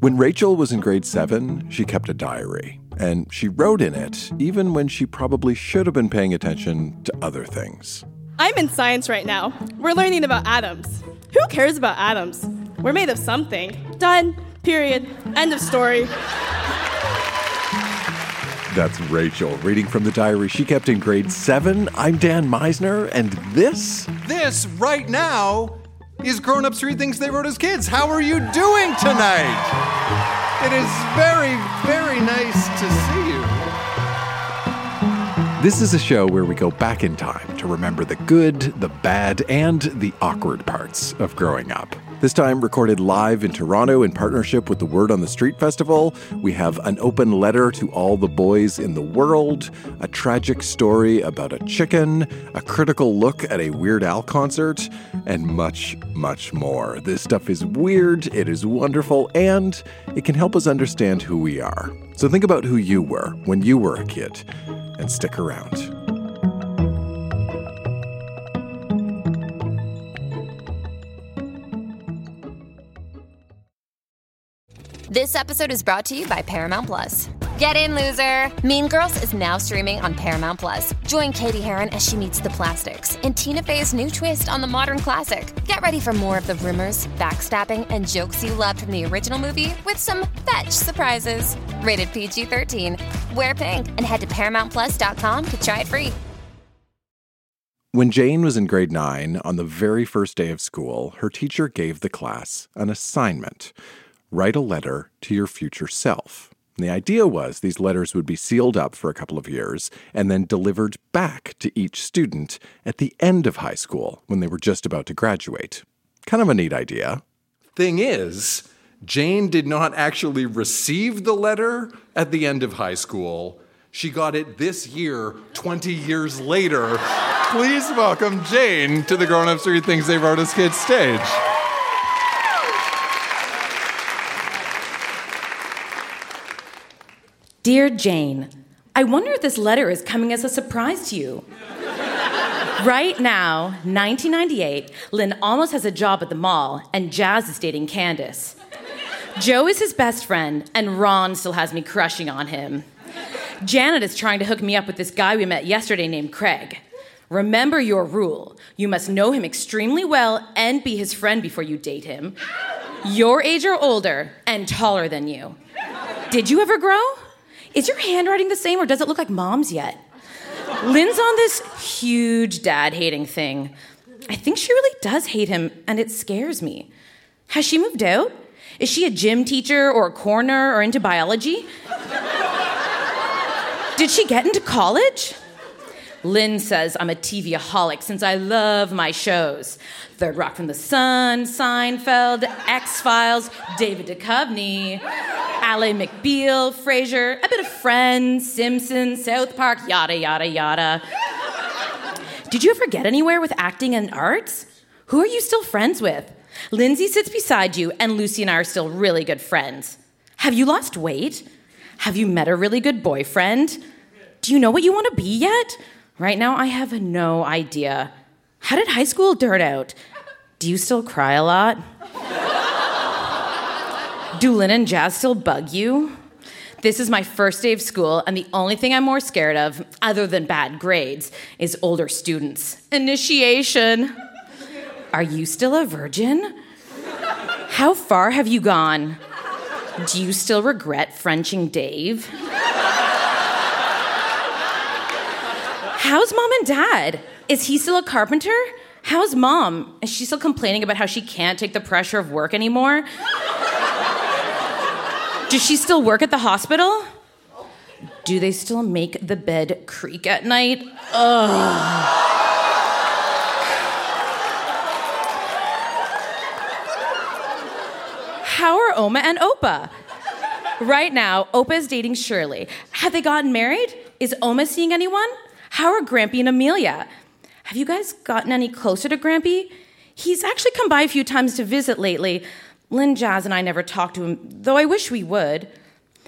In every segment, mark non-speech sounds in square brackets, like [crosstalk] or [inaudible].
When Rachel was in grade seven, she kept a diary, and she wrote in it even when she probably should have been paying attention to other things. I'm in science right now. We're learning about atoms. Who cares about atoms? We're made of something. Done. Period. End of story. That's Rachel reading from the diary she kept in grade seven. I'm Dan Misener, and this? This right now is Grown Ups Read Things They Wrote as Kids. How are you doing tonight? It is very, very nice to see you. This is a show where we go back in time to remember the good, the bad, and the awkward parts of growing up. This time recorded live in Toronto in partnership with the Word on the Street Festival. We have an open letter to all the boys in the world, a tragic story about a chicken, a critical look at a Weird Al concert, and much, much more. This stuff is weird, it is wonderful, and it can help us understand who we are. So think about who you were when you were a kid and stick around. This episode is brought to you by Paramount Plus. Get in, loser! Mean Girls is now streaming on Paramount Plus. Join Cady Heron as she meets the plastics in Tina Fey's new twist on the modern classic. Get ready for more of the rumors, backstabbing, and jokes you loved from the original movie with some fetch surprises. Rated PG 13. Wear pink and head to ParamountPlus.com to try it free. When Jane was in grade nine, on the very first day of school, her teacher gave the class an assignment write a letter to your future self. And the idea was these letters would be sealed up for a couple of years and then delivered back to each student at the end of high school when they were just about to graduate. Kind of a neat idea. Thing is, Jane did not actually receive the letter at the end of high school. She got it this year, 20 years later. Please welcome Jane to the Grown Ups Read Things They Wrote as Kids stage. Dear Jane, I wonder if this letter is coming as a surprise to you. right now, 1998, Lynn almost has a job at the mall, and Jazz is dating Candace. Joe is his best friend, and Ron still has me crushing on him. Janet is trying to hook me up with this guy we met yesterday named Craig. Remember your rule. You must know him extremely well and be his friend before you date him. Your age or older, and taller than you. Did you ever grow? Is your handwriting the same or does it look like mom's yet? Lynn's on this huge dad hating thing. I think she really does hate him, and it scares me. Has she moved out? Is she a gym teacher or a coroner or into biology? Did she get into college? Lynn says I'm a TVaholic since I love my shows. Third Rock from the Sun, Seinfeld, X Files, David Duchovny, Ally McBeal, Frasier, a bit of Friends, Simpsons, South Park, yada, yada, yada. Did you ever get anywhere with acting and arts? Who are you still friends with? Lindsay sits beside you, and Lucy and I are still really good friends. Have you lost weight? Have you met a really good boyfriend? Do you know what you want to be yet? Right now, I have no idea. How did high school dirt out? Do you still cry a lot? Do Lynn and Jazz still bug you? This is my first day of school, and the only thing I'm more scared of, other than bad grades, is older students. Initiation. Are you still a virgin? How far have you gone? Do you still regret Frenching Dave? How's mom and dad? Is he still a carpenter? How's mom? Is she still complaining about how she can't take the pressure of work anymore? Does she still work at the hospital? Do they still make the bed creak at night? Ugh. How are Oma and Opa? Right now, Opa is dating Shirley. Have they gotten married? Is Oma seeing anyone? How are Grampy and Amelia? Have you guys gotten any closer to Grampy? He's actually come by a few times to visit lately. Lynn, Jazz, and I never talked to him, though I wish we would.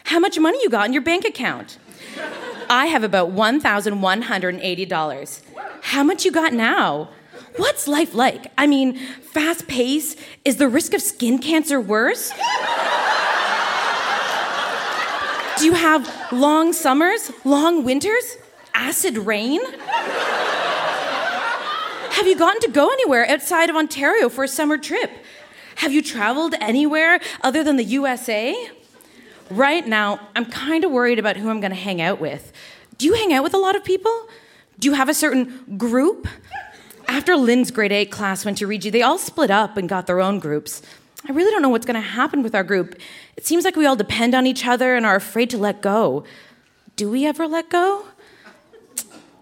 How much money you got in your bank account? I have about $1,180. How much you got now? What's life like? I mean, fast pace? Is the risk of skin cancer worse? Do you have long summers, long winters, acid rain? Have you gotten to go anywhere outside of Ontario for a summer trip? Have you traveled anywhere other than the USA? Right now, I'm kind of worried about who I'm going to hang out with. Do you hang out with a lot of people? Do you have a certain group? After Lynn's grade 8 class went to Reggie, they all split up and got their own groups. I really don't know what's going to happen with our group. It seems like we all depend on each other and are afraid to let go. Do we ever let go?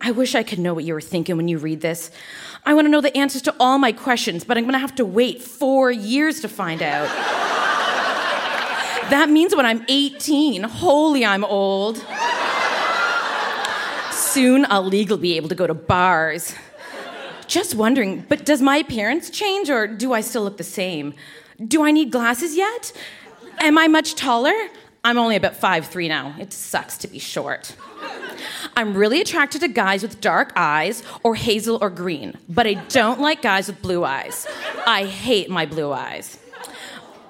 I wish I could know what you were thinking when you read this. I want to know the answers to all my questions, but I'm going to have to wait four years to find out. that means when I'm 18, holy, I'm old. Soon I'll legally be able to go to bars. Just wondering, but does my appearance change or do I still look the same? Do I need glasses yet? Am I much taller? I'm only about five three now. It sucks to be short. I'm really attracted to guys with dark eyes or hazel or green, but I don't like guys with blue eyes. I hate my blue eyes.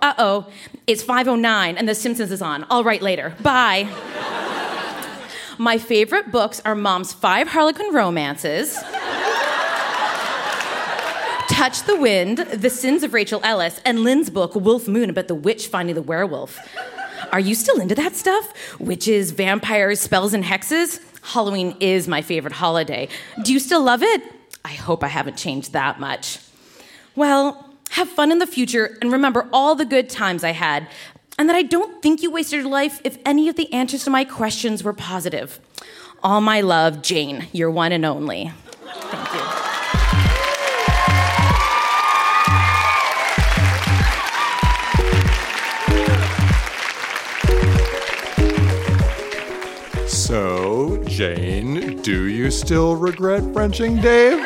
Uh oh, it's 509 and The Simpsons is on. I'll write later. Bye. My favorite books are Mom's Five Harlequin Romances. Touch the Wind, The Sins of Rachel Ellis, and Lynn's book, Wolf Moon, about the witch finding the werewolf. Are you still into that stuff? Witches, vampires, spells, and hexes? Halloween is my favorite holiday. Do you still love it? I hope I haven't changed that much. Well, have fun in the future and remember all the good times I had, and that I don't think you wasted your life if any of the answers to my questions were positive. All my love, Jane, your one and only. Thank you. Jane, do you still regret Frenching Dave?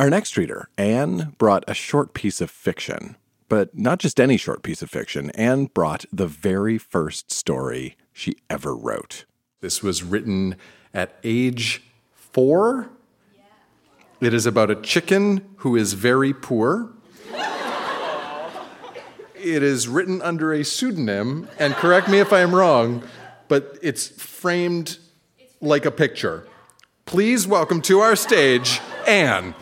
Our next reader, Anne, brought a short piece of fiction. But not just any short piece of fiction. Anne brought the very first story she ever wrote. This was written at age four. It is about a chicken who is very poor. it is written under a pseudonym, and correct me if I am wrong, but it's framed like a picture. Please welcome to our stage, Anne.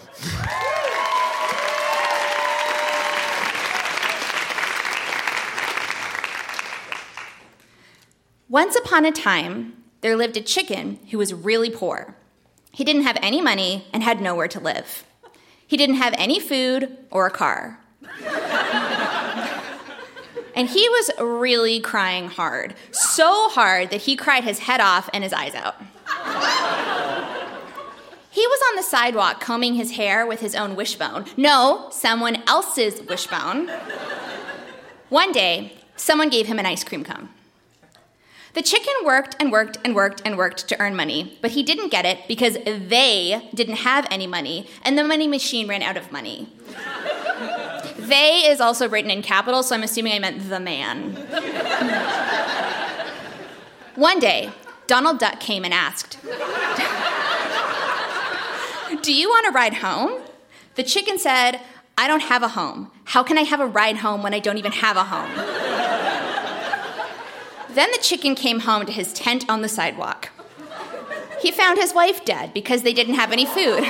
Once upon a time, there lived a chicken who was really poor. He didn't have any money and had nowhere to live. He didn't have any food or a car. and he was really crying hard. So hard that he cried his head off and his eyes out. He was on the sidewalk combing his hair with his own wishbone. No, someone else's wishbone. One day, someone gave him an ice cream cone. The chicken worked and worked and worked and worked to earn money, but he didn't get it because they didn't have any money and the money machine ran out of money. they is also written in capital, so I'm assuming I meant the man. One day, Donald Duck came and asked, Do you want to ride home? The chicken said, I don't have a home. How can I have a ride home when I don't even have a home? Then the chicken came home to his tent on the sidewalk. He found his wife dead because they didn't have any food.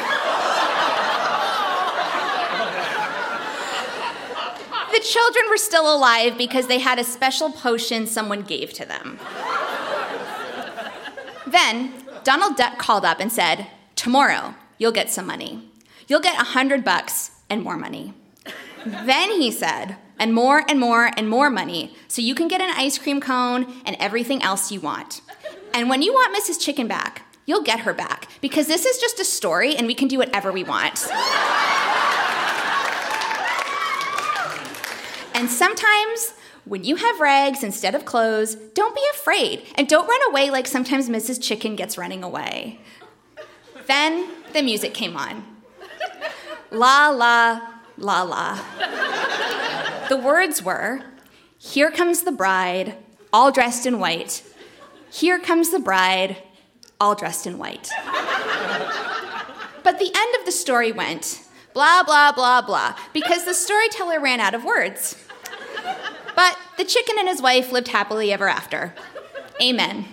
the children were still alive because they had a special potion someone gave to them. Then Donald Duck called up and said, Tomorrow, you'll get some money. You'll get a hundred bucks and more money. then he said, and more and more and more money so you can get an ice cream cone and everything else you want. And when you want Mrs. Chicken back, you'll get her back because this is just a story and we can do whatever we want. and sometimes when you have rags instead of clothes, don't be afraid and don't run away like sometimes Mrs. Chicken gets running away. Then the music came on. La la, la la. The words were Here comes the bride, all dressed in white. Here comes the bride, all dressed in white. but the end of the story went blah, blah, blah, blah, because the storyteller ran out of words. But the chicken and his wife lived happily ever after. Amen.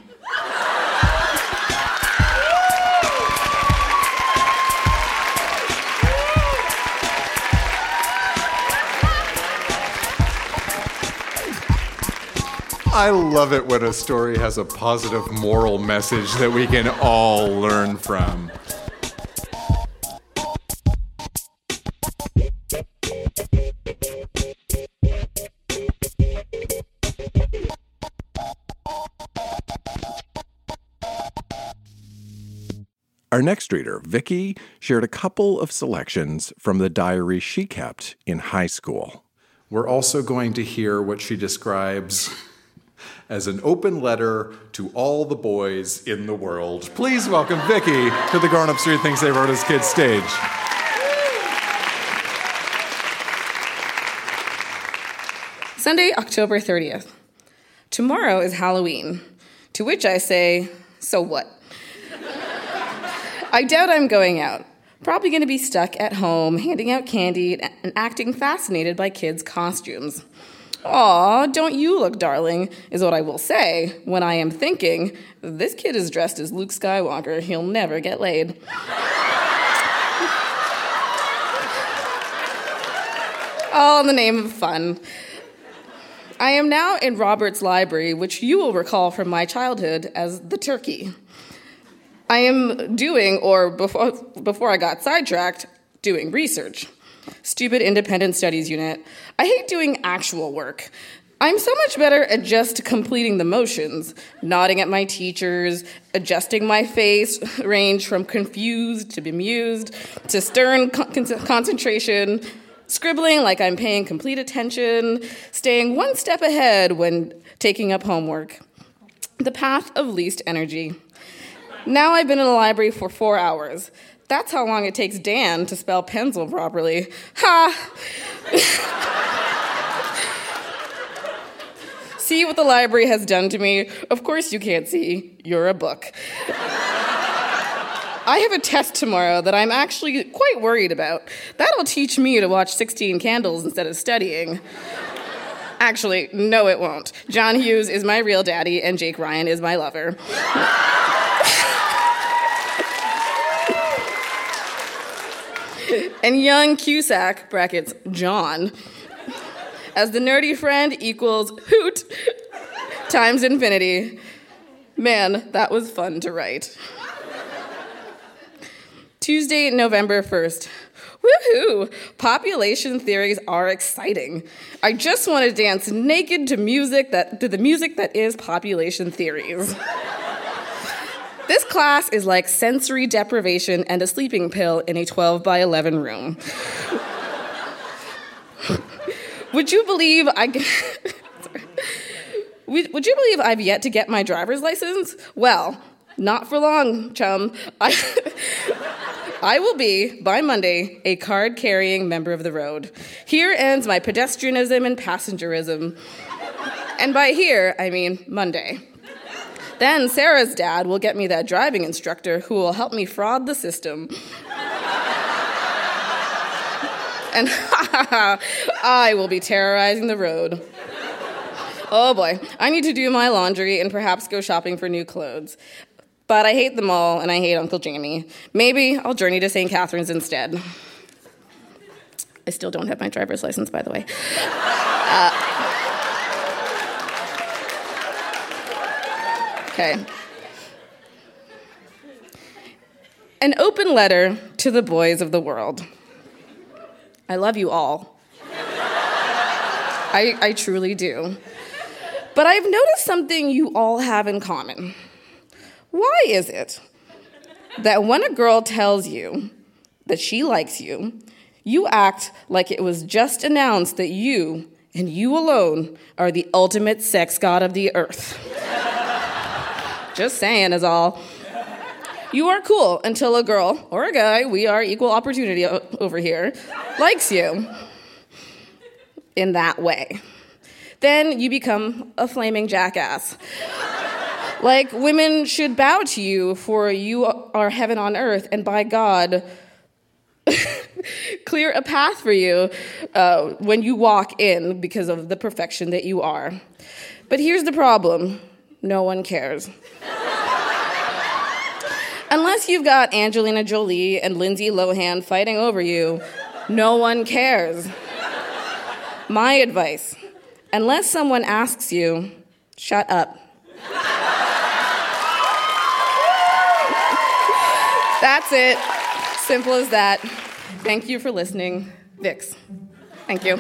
I love it when a story has a positive moral message that we can all learn from. Our next reader, Vicky, shared a couple of selections from the diary she kept in high school. We're also going to hear what she describes as an open letter to all the boys in the world. Please welcome Vicky to the Grown Ups Read Things They Wrote as Kids stage. Sunday, October 30th. Tomorrow is Halloween. To which I say, so what? I doubt I'm going out. Probably going to be stuck at home, handing out candy and acting fascinated by kids' costumes. Aw, don't you look darling, is what I will say when I am thinking, this kid is dressed as Luke Skywalker, he'll never get laid. All in the name of fun. I am now in Robarts library, which you will recall from my childhood as the turkey. I am doing, or before, before I got sidetracked, doing research. Stupid independent studies unit. I hate doing actual work. I'm so much better at just completing the motions, nodding at my teachers, adjusting my face [laughs] range from confused to bemused to stern con- concentration, scribbling like I'm paying complete attention, staying one step ahead when taking up homework. The path of least energy. Now I've been in the library for four hours. That's how long it takes Dan to spell pencil properly. Ha! see what the library has done to me? Of course you can't see. You're a book. I have a test tomorrow that I'm actually quite worried about. That'll teach me to watch 16 Candles instead of studying. Actually, no, it won't. John Hughes is my real daddy, and Jake Ryan is my lover. And young Cusack, brackets, John, as the nerdy friend equals hoot times infinity. Man, that was fun to write. Tuesday, November 1st. Woohoo! Population theories are exciting. I just want to dance naked to music that to the music that is population theories. This class is like sensory deprivation and a sleeping pill in a 12 by 11 room. would you believe I. [laughs] would you believe I've yet to get my driver's license? Well, not for long, chum. I, [laughs] I will be, by Monday, a card carrying member of the road. Here ends my pedestrianism and passengerism. And by here, I mean Monday. Then Sarah's dad will get me that driving instructor who will help me fraud the system. and [laughs] I will be terrorizing the road. Oh boy, I need to do my laundry and perhaps go shopping for new clothes. But I hate them all and I hate Uncle Jamie. Maybe I'll journey to St. Catharines instead. I still don't have my driver's license, by the way. Uh, Okay. An open letter to the boys of the world. I love you all. I, I truly do. But I've noticed something you all have in common. Why is it that when a girl tells you that she likes you, you act like it was just announced that you and you alone are the ultimate sex god of the earth? Just saying, is all. You are cool until a girl or a guy, we are equal opportunity over here, likes you in that way. Then you become a flaming jackass. Like women should bow to you, for you are heaven on earth, and by God, [laughs] clear a path for you uh, when you walk in because of the perfection that you are. But here's the problem no one cares. Unless you've got Angelina Jolie and Lindsay Lohan fighting over you, no one cares. My advice unless someone asks you, shut up. That's it. Simple as that. Thank you for listening. Vix. Thank you.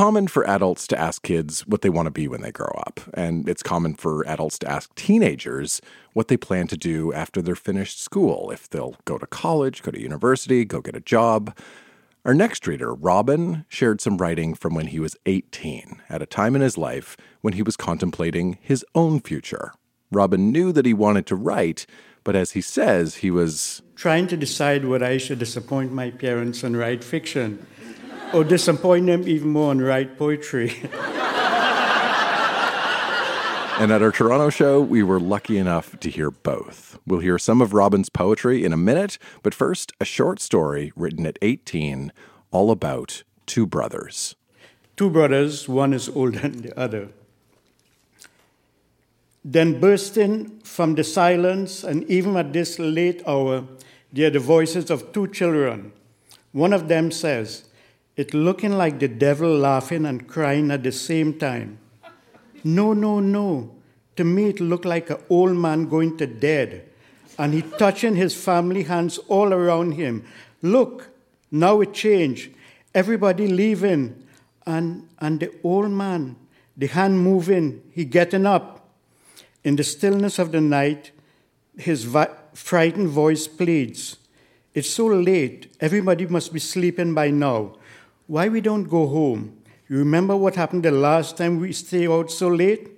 Common for adults to ask kids what they want to be when they grow up, and it's common for adults to ask teenagers what they plan to do after they're finished school, if they'll go to college, go to university, go get a job. Our next reader, Robin, shared some writing from when he was 18, at a time in his life when he was contemplating his own future. Robin knew that he wanted to write, but as he says, he was trying to decide whether I should disappoint my parents and write fiction or disappoint them even more and write poetry. [laughs] And at our Toronto show, we were lucky enough to hear both. We'll hear some of Robin's poetry in a minute, but first, a short story written at 18 all about two brothers. Two brothers, one is older than the other. Then, bursting from the silence, and even at this late hour, they are the voices of two children. One of them says, It looking like the devil laughing and crying at the same time. No, no, no. To me, it looked like an old man going to dead, and he touching his family hands all around him. Look, now it changed. Everybody leaving, and and the old man, the hand moving, he getting up. In the stillness of the night, his frightened voice pleads, "It's so late. Everybody must be sleeping by now. Why we don't go home? You remember what happened the last time we stayed out so late?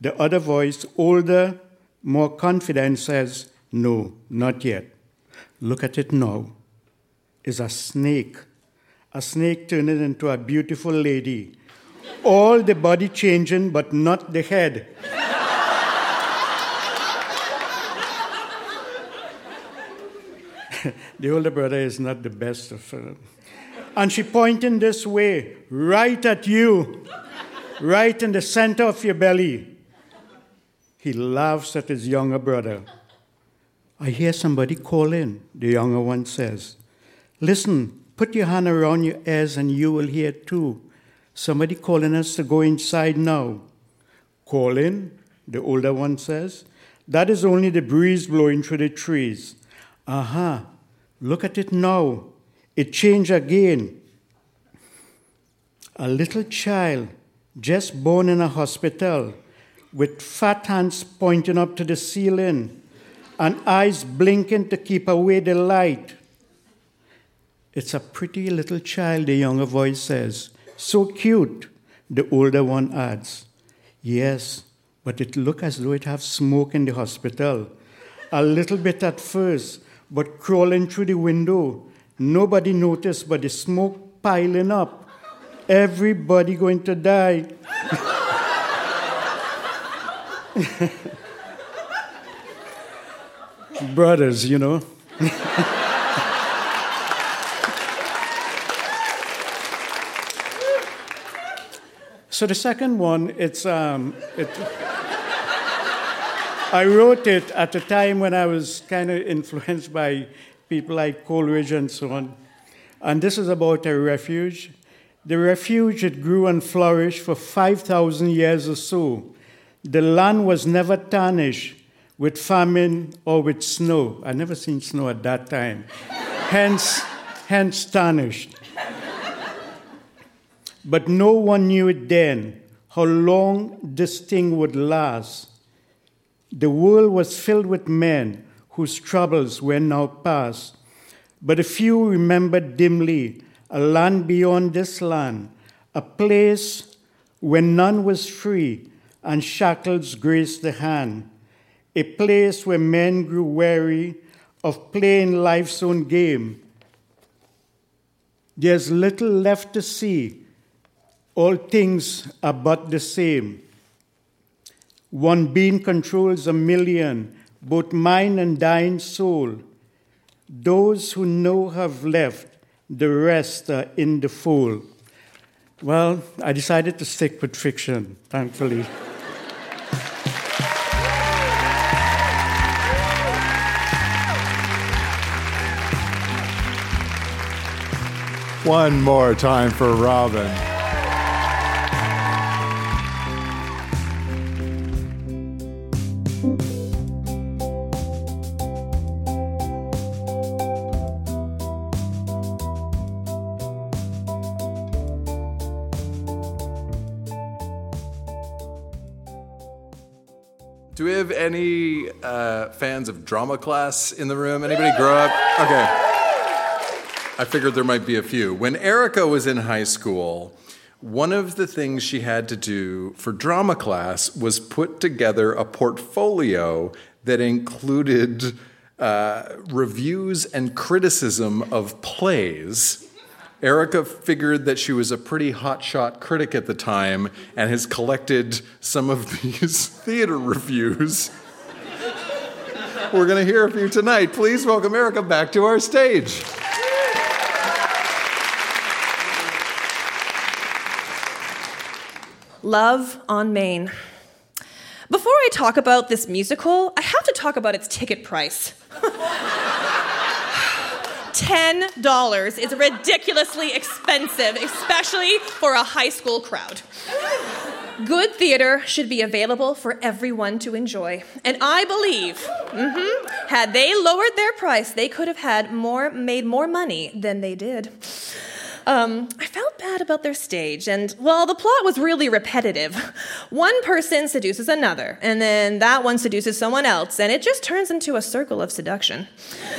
The other voice, older, more confident, says, No, not yet. Look at it now. It's a snake. A snake turning into a beautiful lady. All the body changing, but not the head. [laughs] the older brother is not the best of. Uh, and she pointing this way, right at you, right in the center of your belly. He laughs at his younger brother. I hear somebody call in, the younger one says. Listen, put your hand around your ears and you will hear too. Somebody calling us to go inside now. Call in, the older one says. That is only the breeze blowing through the trees. Aha, look at it now. It changed again. A little child just born in a hospital with fat hands pointing up to the ceiling and eyes blinking to keep away the light. It's a pretty little child, the younger voice says. So cute, the older one adds. Yes, but it looked as though it have smoke in the hospital. A little bit at first, but crawling through the window. Nobody noticed, but the smoke piling up. Everybody going to die. [laughs] Brothers, you know. [laughs] so the second one, it's um, it, I wrote it at a time when I was kind of influenced by people like Coleridge and so on. And this is about a refuge. The refuge, it grew and flourished for 5,000 years or so. The land was never tarnished with famine or with snow. I never seen snow at that time. [laughs] hence, hence tarnished. But no one knew it then how long this thing would last. The world was filled with men whose troubles were now past. but a few remembered dimly a land beyond this land, a place where none was free and shackles graced the hand, a place where men grew weary of playing life's own game. There's little left to see, all things are but the same. One being controls a million, both mine and thine soul. Those who know have left, the rest are in the fold. Well, I decided to stick with fiction, thankfully. One more time for Robin. Fans of drama class in the room? Anybody grow up? Okay. I figured there might be a few. When Erica was in high school, one of the things she had to do for drama class was put together a portfolio that included uh, reviews and criticism of plays. Erica figured that she was a pretty hotshot critic at the time and has collected some of [laughs] these theater reviews. We're going to hear a few tonight. Please welcome Erica back to our stage. Love on Main. Before I talk about this musical, I have to talk about its ticket price. [laughs] $10 is ridiculously expensive, especially for a high school crowd. Good theater should be available for everyone to enjoy. And I believe, mm-hmm, had they lowered their price, they could have had more, made more money than they did. Um, I felt bad about their stage, and well, the plot was really repetitive. One person seduces another, and then that one seduces someone else, and it just turns into a circle of seduction. [sighs]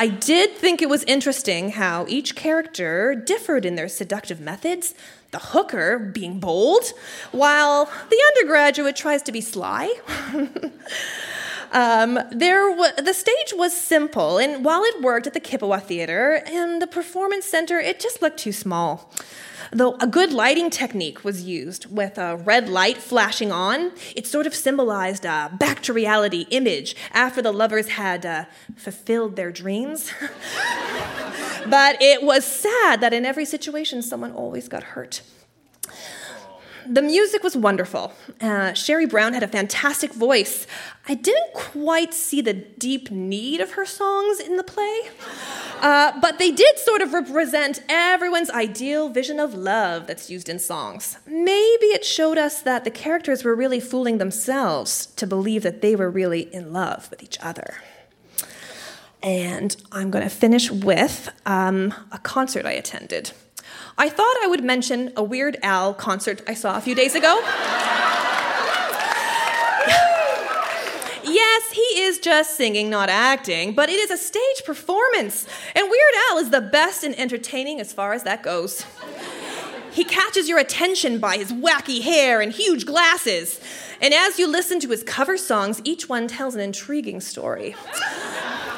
I did think it was interesting how each character differed in their seductive methods, the hooker being bold, while the undergraduate tries to be sly. [laughs] Um, there w- the stage was simple, and while it worked at the Kippawa Theater and the Performance Center, it just looked too small. Though a good lighting technique was used with a red light flashing on, it sort of symbolized a back to reality image after the lovers had uh, fulfilled their dreams. [laughs] but it was sad that in every situation, someone always got hurt. The music was wonderful. Uh, Sherry Brown had a fantastic voice. I didn't quite see the deep need of her songs in the play, uh, but they did sort of represent everyone's ideal vision of love that's used in songs. Maybe it showed us that the characters were really fooling themselves to believe that they were really in love with each other. And I'm going to finish with um, a concert I attended. I thought I would mention a Weird Al concert I saw a few days ago. yes, he is just singing, not acting, but it is a stage performance, and Weird Al is the best in entertaining as far as that goes. He catches your attention by his wacky hair and huge glasses. And as you listen to his cover songs, each one tells an intriguing story.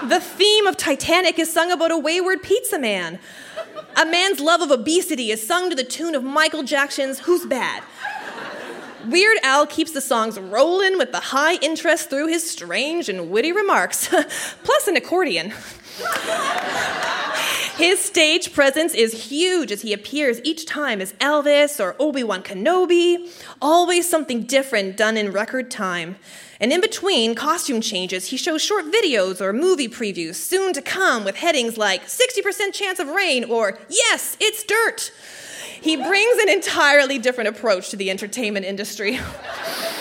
The theme of Titanic is sung about a wayward pizza man. A man's love of obesity is sung to the tune of Michael Jackson's Who's Bad. Weird Al keeps the songs rolling with the high interest through his strange and witty remarks, [laughs] plus an accordion. His stage presence is huge as he appears each time as Elvis or Obi Wan Kenobi, always something different done in record time. And in between costume changes, he shows short videos or movie previews soon to come with headings like 60% chance of rain or Yes, it's dirt. He brings an entirely different approach to the entertainment industry. [laughs]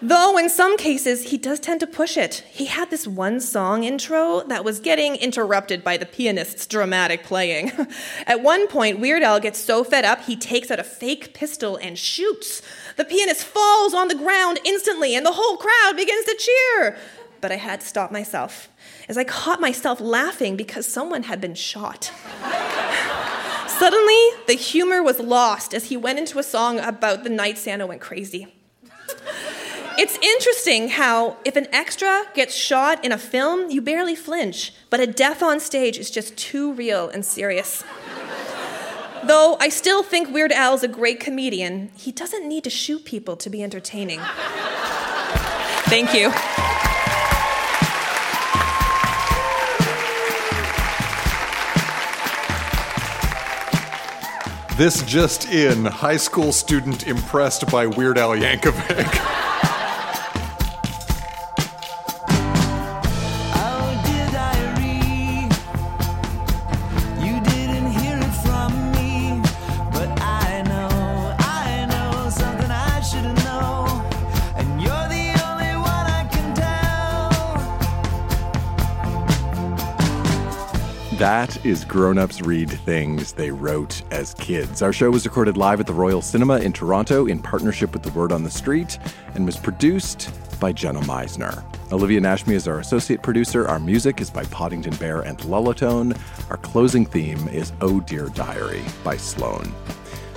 Though in some cases, he does tend to push it. He had this one song intro that was getting interrupted by the pianist's dramatic playing. [laughs] At one point, Weird Al gets so fed up, he takes out a fake pistol and shoots. The pianist falls on the ground instantly, and the whole crowd begins to cheer. But I had to stop myself. as I caught myself laughing because someone had been shot. [laughs] Suddenly, the humor was lost as he went into a song about the night Santa went crazy. It's interesting how, if an extra gets shot in a film, you barely flinch, but a death on stage is just too real and serious. Though I still think Weird Al's a great comedian, he doesn't need to shoot people to be entertaining. Thank you. This just in high school student impressed by Weird Al Yankovic. [laughs] That is Grown Ups Read Things They Wrote as Kids. Our show was recorded live at the Royal Cinema in Toronto in partnership with The Word on the Street and was produced by Jenna Misener. Olivia Nashmi is our associate producer. Our music is by Podington Bear and Lullatone. Our closing theme is Oh Dear Diary by Sloan.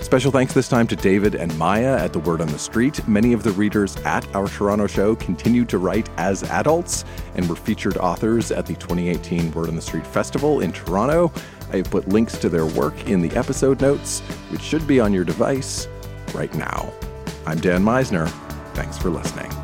Special thanks this time to David and Maya at The Word on the Street. Many of the readers at our Toronto show continue to write as adults and were featured authors at the 2018 Word on the Street Festival in Toronto. I have put links to their work in the episode notes, which should be on your device right now. I'm Dan Misener. Thanks for listening.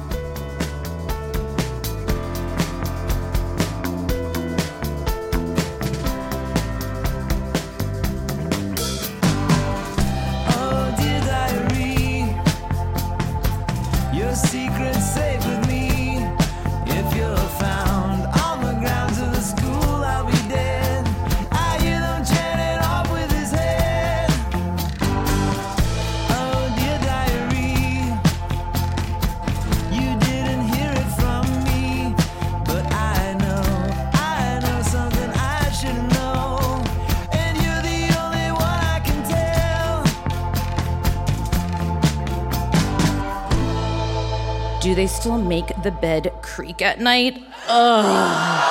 They still make the bed creak at night? Ugh.